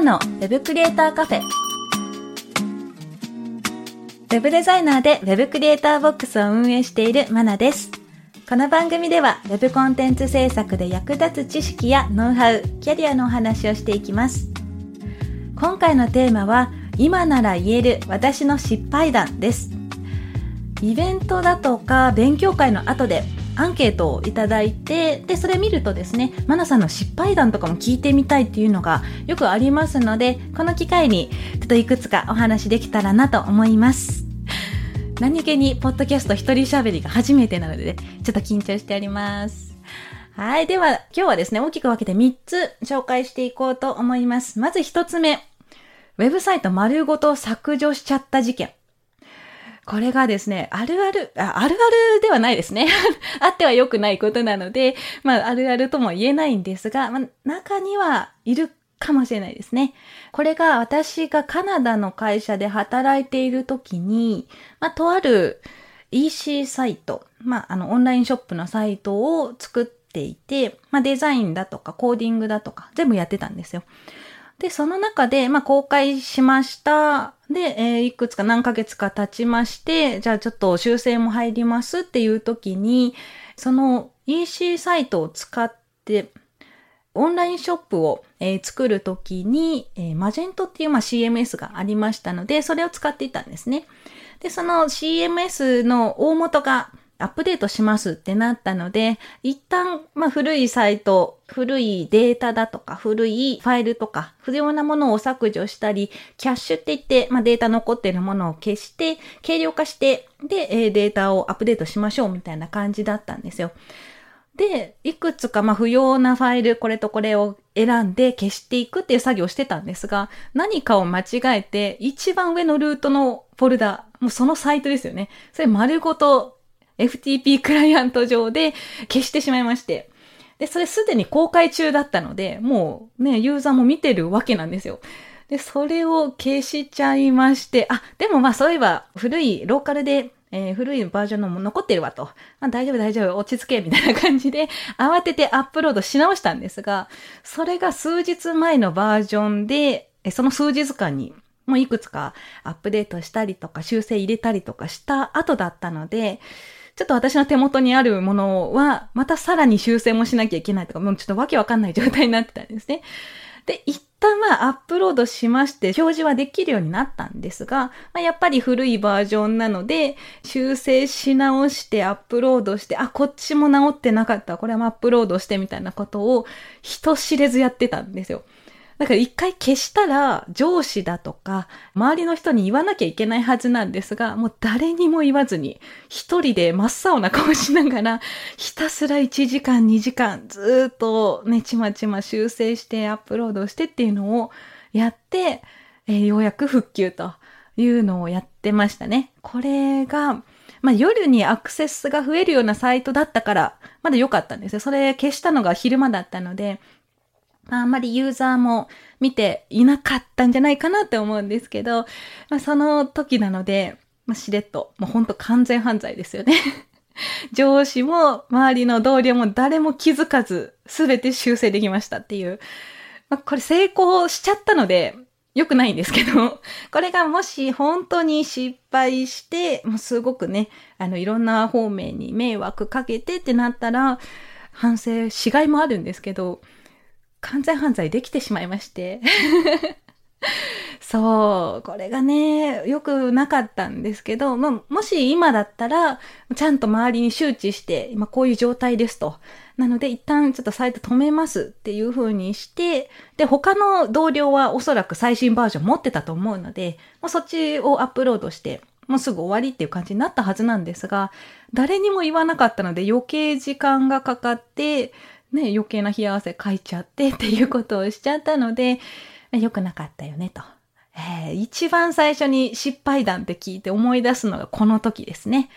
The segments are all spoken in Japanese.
ナのウェブクリエイターカフェ。ウェブデザイナーでウェブクリエイターボックスを運営しているマナです。この番組ではウェブコンテンツ制作で役立つ知識やノウハウ、キャリアのお話をしていきます。今回のテーマは今なら言える私の失敗談です。イベントだとか勉強会の後でアンケートをいただいて、で、それ見るとですね、マナさんの失敗談とかも聞いてみたいっていうのがよくありますので、この機会にちょっといくつかお話できたらなと思います。何気に、ポッドキャスト一人喋りが初めてなので、ね、ちょっと緊張しております。はい。では、今日はですね、大きく分けて3つ紹介していこうと思います。まず1つ目。ウェブサイト丸ごと削除しちゃった事件。これがですね、あるある、ああるあるではないですね。あっては良くないことなので、まあ、あるあるとも言えないんですが、まあ、中にはいるかもしれないですね。これが私がカナダの会社で働いている時に、まあ、とある EC サイト、まあ、あの、オンラインショップのサイトを作っていて、まあ、デザインだとかコーディングだとか全部やってたんですよ。で、その中で、まあ、公開しました。で、えー、いくつか何ヶ月か経ちまして、じゃあちょっと修正も入りますっていう時に、その EC サイトを使って、オンラインショップを、えー、作るときに、えー、マジェントっていう、まあ、CMS がありましたので、それを使っていたんですね。で、その CMS の大元がアップデートしますってなったので、一旦、まあ、古いサイト、古いデータだとか、古いファイルとか、不要なものを削除したり、キャッシュって言って、まあ、データ残っているものを消して、軽量化して、で、データをアップデートしましょうみたいな感じだったんですよ。で、いくつかまあ不要なファイル、これとこれを選んで消していくっていう作業をしてたんですが、何かを間違えて、一番上のルートのフォルダ、もうそのサイトですよね。それ丸ごと FTP クライアント上で消してしまいまして。で、それすでに公開中だったので、もうね、ユーザーも見てるわけなんですよ。で、それを消しちゃいまして、あ、でもまあそういえば古いローカルでえー、古いバージョンのも残ってるわと。まあ大丈夫大丈夫、落ち着け、みたいな感じで、慌ててアップロードし直したんですが、それが数日前のバージョンで、その数日間に、もういくつかアップデートしたりとか、修正入れたりとかした後だったので、ちょっと私の手元にあるものは、またさらに修正もしなきゃいけないとか、もうちょっとわけわかんない状態になってたんですね。で、一旦まあアップロードしまして表示はできるようになったんですが、まあ、やっぱり古いバージョンなので修正し直してアップロードして、あ、こっちも直ってなかった。これもアップロードしてみたいなことを人知れずやってたんですよ。だから一回消したら上司だとか周りの人に言わなきゃいけないはずなんですが、もう誰にも言わずに一人で真っ青な顔しながらひたすら1時間2時間ずっとね、ちまちま修正してアップロードしてっていうのをやって、えー、ようやく復旧というのをやってましたね。これが、まあ、夜にアクセスが増えるようなサイトだったから、まだ良かったんですよ。それ消したのが昼間だったので、あんまりユーザーも見ていなかったんじゃないかなって思うんですけど、まあ、その時なので、まあ、しれっと、もうほんと完全犯罪ですよね。上司も周りの同僚も誰も気づかず全て修正できましたっていう。まあ、これ成功しちゃったので良くないんですけど、これがもし本当に失敗して、もうすごくね、あのいろんな方面に迷惑かけてってなったら反省しがいもあるんですけど、完全犯罪できてしまいまして。そう、これがね、良くなかったんですけど、まあ、もし今だったら、ちゃんと周りに周知して、今こういう状態ですと。なので、一旦ちょっとサイト止めますっていう風にして、で、他の同僚はおそらく最新バージョン持ってたと思うので、もうそっちをアップロードして、もうすぐ終わりっていう感じになったはずなんですが、誰にも言わなかったので余計時間がかかって、ね、余計な冷や汗かいちゃって っていうことをしちゃったので、良くなかったよねと。えー、一番最初に失敗談って聞いて思い出すのがこの時ですね。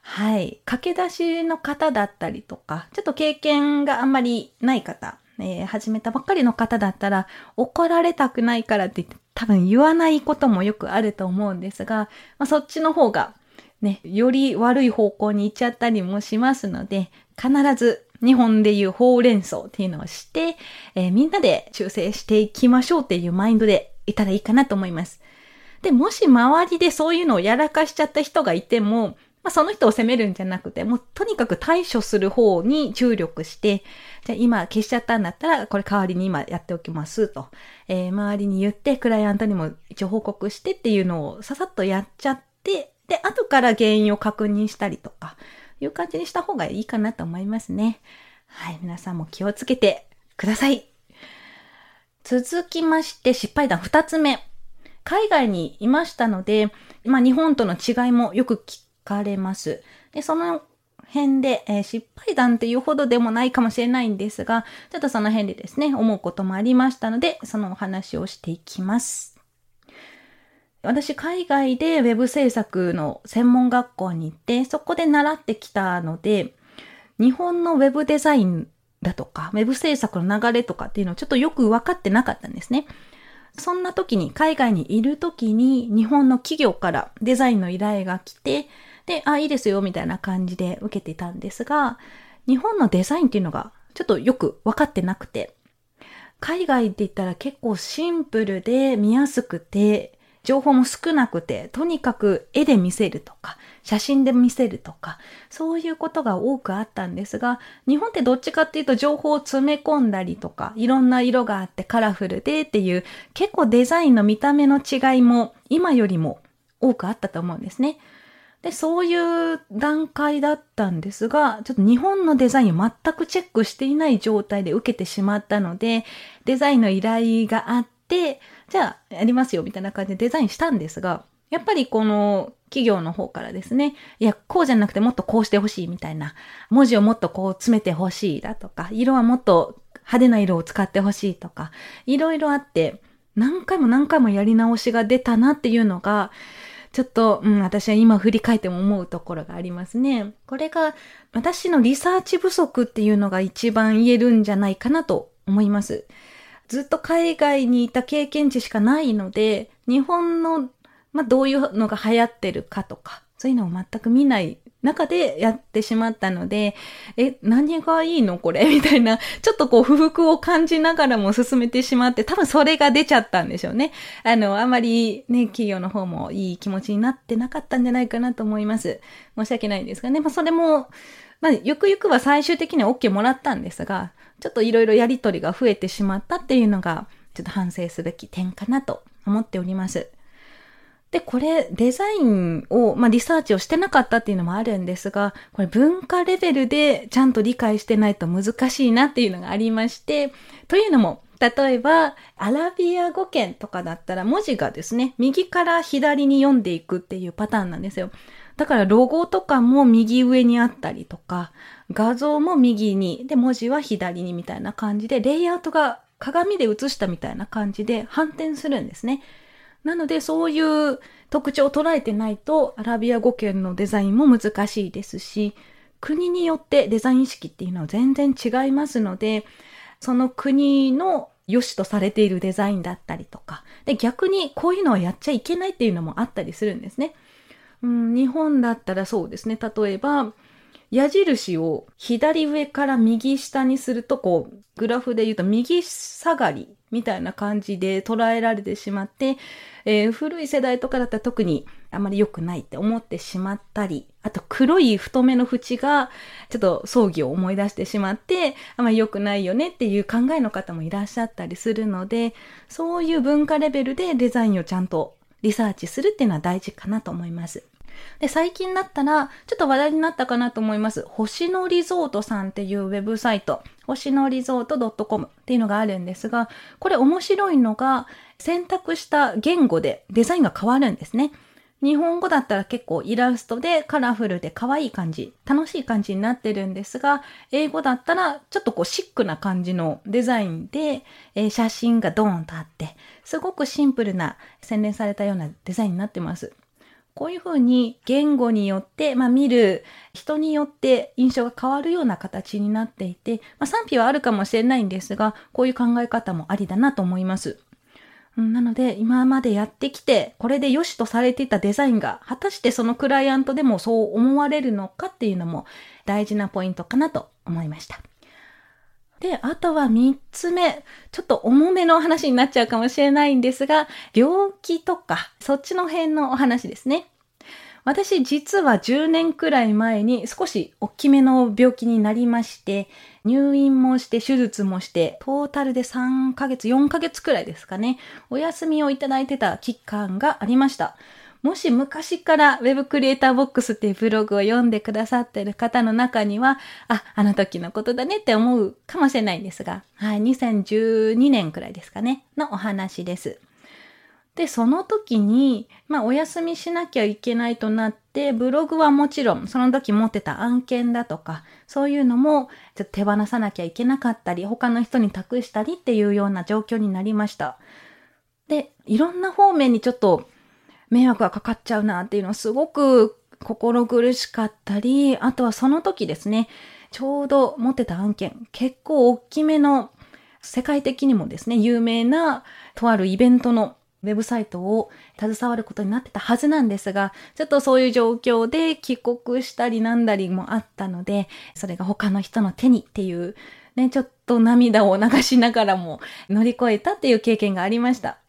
はい。駆け出しの方だったりとか、ちょっと経験があんまりない方、えー、始めたばっかりの方だったら、怒られたくないからって多分言わないこともよくあると思うんですが、まあ、そっちの方がね、より悪い方向に行っちゃったりもしますので、必ず日本でいうほうれん草っていうのをして、えー、みんなで修正していきましょうっていうマインドでいたらいいかなと思います。で、もし周りでそういうのをやらかしちゃった人がいても、まあ、その人を責めるんじゃなくて、もうとにかく対処する方に注力して、じゃあ今消しちゃったんだったら、これ代わりに今やっておきますと、えー、周りに言って、クライアントにも一応報告してっていうのをささっとやっちゃって、で、後から原因を確認したりとか、いう感じにした方がいいかなと思いますね。はい、皆さんも気をつけてください。続きまして失敗談二つ目。海外にいましたので、まあ日本との違いもよく聞かれます。で、その辺で、えー、失敗談っていうほどでもないかもしれないんですが、ちょっとその辺でですね、思うこともありましたので、そのお話をしていきます。私、海外でウェブ制作の専門学校に行って、そこで習ってきたので、日本のウェブデザインだとか、ウェブ制作の流れとかっていうのをちょっとよく分かってなかったんですね。そんな時に、海外にいる時に、日本の企業からデザインの依頼が来て、で、あ、いいですよ、みたいな感じで受けてたんですが、日本のデザインっていうのがちょっとよく分かってなくて、海外って言ったら結構シンプルで見やすくて、情報も少なくて、とにかく絵で見せるとか、写真で見せるとか、そういうことが多くあったんですが、日本ってどっちかっていうと情報を詰め込んだりとか、いろんな色があってカラフルでっていう、結構デザインの見た目の違いも今よりも多くあったと思うんですね。で、そういう段階だったんですが、ちょっと日本のデザインを全くチェックしていない状態で受けてしまったので、デザインの依頼があって、じゃあやりますよみたいな感じでデザインしたんですが、やっぱりこの企業の方からですね、いや、こうじゃなくてもっとこうしてほしいみたいな、文字をもっとこう詰めてほしいだとか、色はもっと派手な色を使ってほしいとか、いろいろあって、何回も何回もやり直しが出たなっていうのが、ちょっと、うん、私は今振り返っても思うところがありますね。これが私のリサーチ不足っていうのが一番言えるんじゃないかなと思います。ずっと海外にいた経験値しかないので、日本の、まあ、どういうのが流行ってるかとか、そういうのを全く見ない中でやってしまったので、え、何がいいのこれ？みたいな、ちょっとこう不服を感じながらも進めてしまって、多分それが出ちゃったんでしょうね。あの、あまりね、企業の方もいい気持ちになってなかったんじゃないかなと思います。申し訳ないんですがね。まあ、それも、まあ、ゆくゆくは最終的には OK もらったんですが、ちょっといろいろやりとりが増えてしまったっていうのが、ちょっと反省すべき点かなと思っております。で、これ、デザインを、まあ、リサーチをしてなかったっていうのもあるんですが、これ文化レベルでちゃんと理解してないと難しいなっていうのがありまして、というのも、例えば、アラビア語圏とかだったら文字がですね、右から左に読んでいくっていうパターンなんですよ。だからロゴとかも右上にあったりとか、画像も右に、で、文字は左にみたいな感じで、レイアウトが鏡で映したみたいな感じで反転するんですね。なので、そういう特徴を捉えてないと、アラビア語圏のデザインも難しいですし、国によってデザイン意識っていうのは全然違いますので、その国の良しとされているデザインだったりとか、で、逆にこういうのはやっちゃいけないっていうのもあったりするんですね。うん、日本だったらそうですね。例えば、矢印を左上から右下にすると、こう、グラフで言うと右下がりみたいな感じで捉えられてしまって、えー、古い世代とかだったら特にあまり良くないって思ってしまったり、あと黒い太めの縁がちょっと葬儀を思い出してしまって、あまり良くないよねっていう考えの方もいらっしゃったりするので、そういう文化レベルでデザインをちゃんとリサーチするっていうのは大事かなと思います。で、最近だったら、ちょっと話題になったかなと思います。星野リゾートさんっていうウェブサイト、星野リゾート .com っていうのがあるんですが、これ面白いのが、選択した言語でデザインが変わるんですね。日本語だったら結構イラストでカラフルで可愛い感じ、楽しい感じになってるんですが、英語だったらちょっとこうシックな感じのデザインで、えー、写真がドーンとあって、すごくシンプルな洗練されたようなデザインになってます。こういうふうに言語によって、まあ、見る人によって印象が変わるような形になっていて、まあ、賛否はあるかもしれないんですが、こういう考え方もありだなと思います。なので、今までやってきて、これで良しとされていたデザインが、果たしてそのクライアントでもそう思われるのかっていうのも大事なポイントかなと思いました。で、あとは三つ目、ちょっと重めの話になっちゃうかもしれないんですが、病気とか、そっちの辺のお話ですね。私実は10年くらい前に少し大きめの病気になりまして、入院もして手術もして、トータルで3ヶ月、4ヶ月くらいですかね、お休みをいただいてた期間がありました。もし昔から Web クリエイターボックスっていうブログを読んでくださってる方の中には、あ、あの時のことだねって思うかもしれないんですが、はい、2012年くらいですかね、のお話です。で、その時に、まあ、お休みしなきゃいけないとなって、ブログはもちろん、その時持ってた案件だとか、そういうのも、手放さなきゃいけなかったり、他の人に託したりっていうような状況になりました。で、いろんな方面にちょっと迷惑がかかっちゃうなっていうのはすごく心苦しかったり、あとはその時ですね、ちょうど持ってた案件、結構大きめの世界的にもですね、有名なとあるイベントのウェブサイトを携わることになってたはずなんですが、ちょっとそういう状況で帰国したりなんだりもあったので、それが他の人の手にっていう、ね、ちょっと涙を流しながらも乗り越えたっていう経験がありました。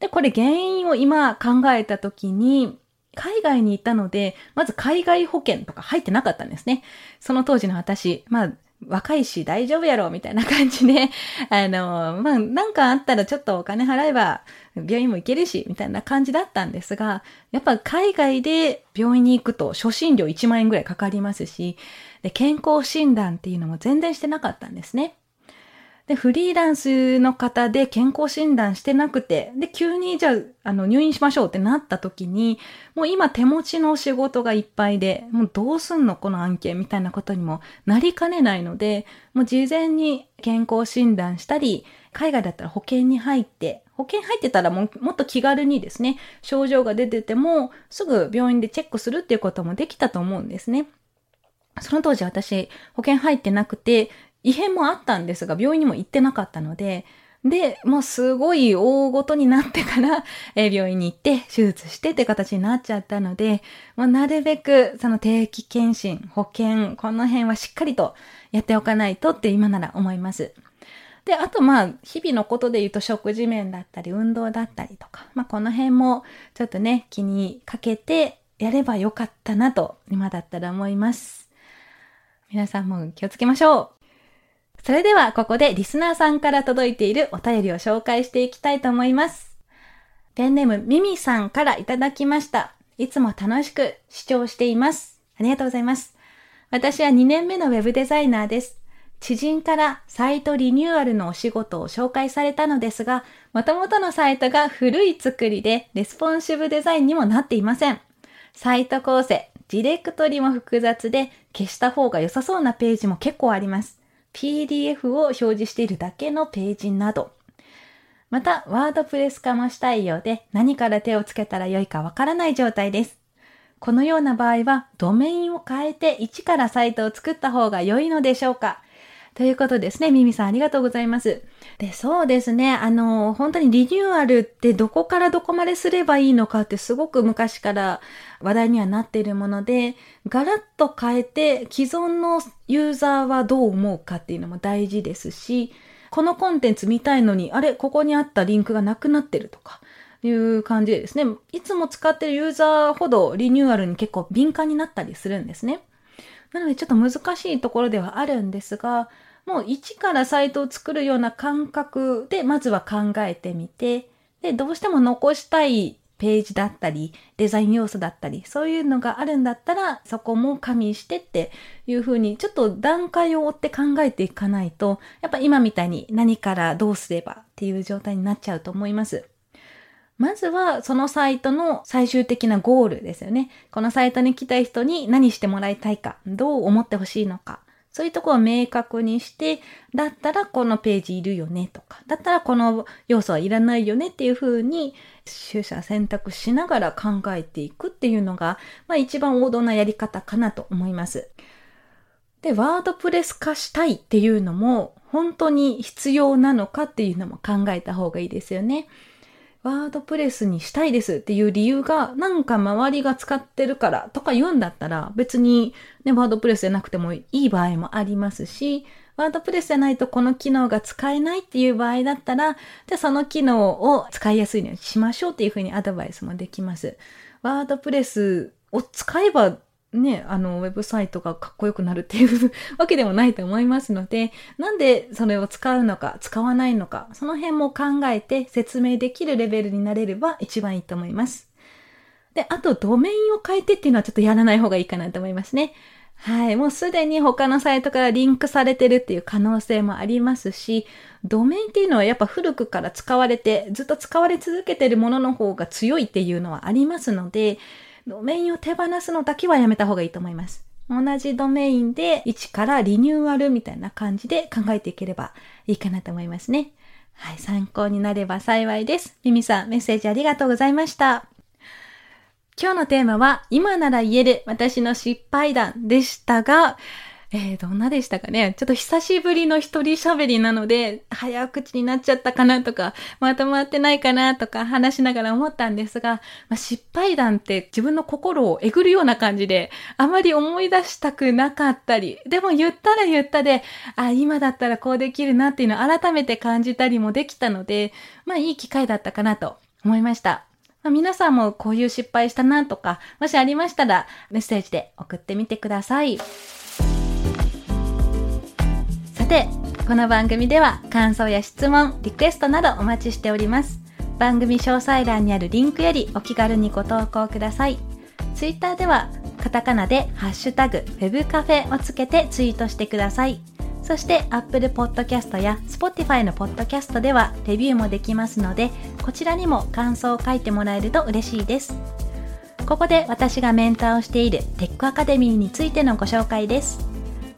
で、これ原因を今考えた時に、海外にいたので、まず海外保険とか入ってなかったんですね。その当時の私、まあ、若いし大丈夫やろ、みたいな感じで、あの、まあ、なんかあったらちょっとお金払えば病院も行けるし、みたいな感じだったんですが、やっぱ海外で病院に行くと初診料1万円ぐらいかかりますし、で、健康診断っていうのも全然してなかったんですね。で、フリーランスの方で健康診断してなくて、で、急にじゃあ、あの、入院しましょうってなった時に、もう今手持ちの仕事がいっぱいで、もうどうすんのこの案件みたいなことにもなりかねないので、もう事前に健康診断したり、海外だったら保険に入って、保険入ってたらももっと気軽にですね、症状が出てても、すぐ病院でチェックするっていうこともできたと思うんですね。その当時私、保険入ってなくて、異変もあったんですが、病院にも行ってなかったので、で、もうすごい大ごとになってから、え病院に行って手術してって形になっちゃったので、もうなるべくその定期検診、保険、この辺はしっかりとやっておかないとって今なら思います。で、あとまあ、日々のことで言うと食事面だったり、運動だったりとか、まあこの辺もちょっとね、気にかけてやればよかったなと、今だったら思います。皆さんも気をつけましょうそれではここでリスナーさんから届いているお便りを紹介していきたいと思います。ペンネームミミさんからいただきました。いつも楽しく視聴しています。ありがとうございます。私は2年目のウェブデザイナーです。知人からサイトリニューアルのお仕事を紹介されたのですが、元々のサイトが古い作りでレスポンシブデザインにもなっていません。サイト構成、ディレクトリも複雑で消した方が良さそうなページも結構あります。PDF を表示しているだけのページなど、また、ワードプレス化もしたいようで何から手をつけたらよいかわからない状態です。このような場合は、ドメインを変えて一からサイトを作った方が良いのでしょうか？ということですね。ミミさんありがとうございます。で、そうですね。あの、本当にリニューアルってどこからどこまですればいいのかってすごく昔から話題にはなっているもので、ガラッと変えて既存のユーザーはどう思うかっていうのも大事ですし、このコンテンツ見たいのに、あれ、ここにあったリンクがなくなってるとか、いう感じでですね、いつも使ってるユーザーほどリニューアルに結構敏感になったりするんですね。なのでちょっと難しいところではあるんですが、もう一からサイトを作るような感覚でまずは考えてみて、で、どうしても残したいページだったり、デザイン要素だったり、そういうのがあるんだったら、そこも加味してっていうふうに、ちょっと段階を追って考えていかないと、やっぱ今みたいに何からどうすればっていう状態になっちゃうと思います。まずは、そのサイトの最終的なゴールですよね。このサイトに来たい人に何してもらいたいか、どう思ってほしいのか、そういうところを明確にして、だったらこのページいるよねとか、だったらこの要素はいらないよねっていうふうに、取捨選択しながら考えていくっていうのが、まあ一番王道なやり方かなと思います。で、ワードプレス化したいっていうのも、本当に必要なのかっていうのも考えた方がいいですよね。ワードプレスにしたいですっていう理由が、なんか周りが使ってるからとか言うんだったら、別にね、ワードプレスじゃなくてもいい場合もありますし、ワードプレスじゃないとこの機能が使えないっていう場合だったら、じゃあその機能を使いやすいようにしましょうっていうふうにアドバイスもできます。ワードプレスを使えばね、あの、ウェブサイトがかっこよくなるっていう わけでもないと思いますので、なんでそれを使うのか、使わないのか、その辺も考えて説明できるレベルになれれば一番いいと思います。で、あと、ドメインを変えてっていうのはちょっとやらない方がいいかなと思いますね。はい。もうすでに他のサイトからリンクされてるっていう可能性もありますし、ドメインっていうのはやっぱ古くから使われて、ずっと使われ続けてるものの方が強いっていうのはありますので、ドメインを手放すのだけはやめた方がいいと思います。同じドメインで1からリニューアルみたいな感じで考えていければいいかなと思いますね。はい、参考になれば幸いです。ミミさん、メッセージありがとうございました。今日のテーマは、今なら言える私の失敗談でしたが、えー、どんなでしたかね？ちょっと久しぶりの一人喋りなので、早口になっちゃったかなとか、まとまってないかなとか話しながら思ったんですが、まあ、失敗談って自分の心をえぐるような感じで、あまり思い出したくなかったり、でも言ったら言ったで、あ、今だったらこうできるなっていうのを改めて感じたりもできたので、まあいい機会だったかなと思いました。まあ、皆さんもこういう失敗したなとか、もしありましたらメッセージで送ってみてください。さて、この番組では感想や質問、リクエストなどお待ちしております。番組詳細欄にあるリンクよりお気軽にご投稿ください。ツイッターではカタカナでハッシュタグ web カフェをつけてツイートしてください。そして Apple Podcast や Spotify の Podcast ではレビューもできますので、こちらにも感想を書いてもらえると嬉しいです。ここで私がメンターをしているテックアカデミーについてのご紹介です。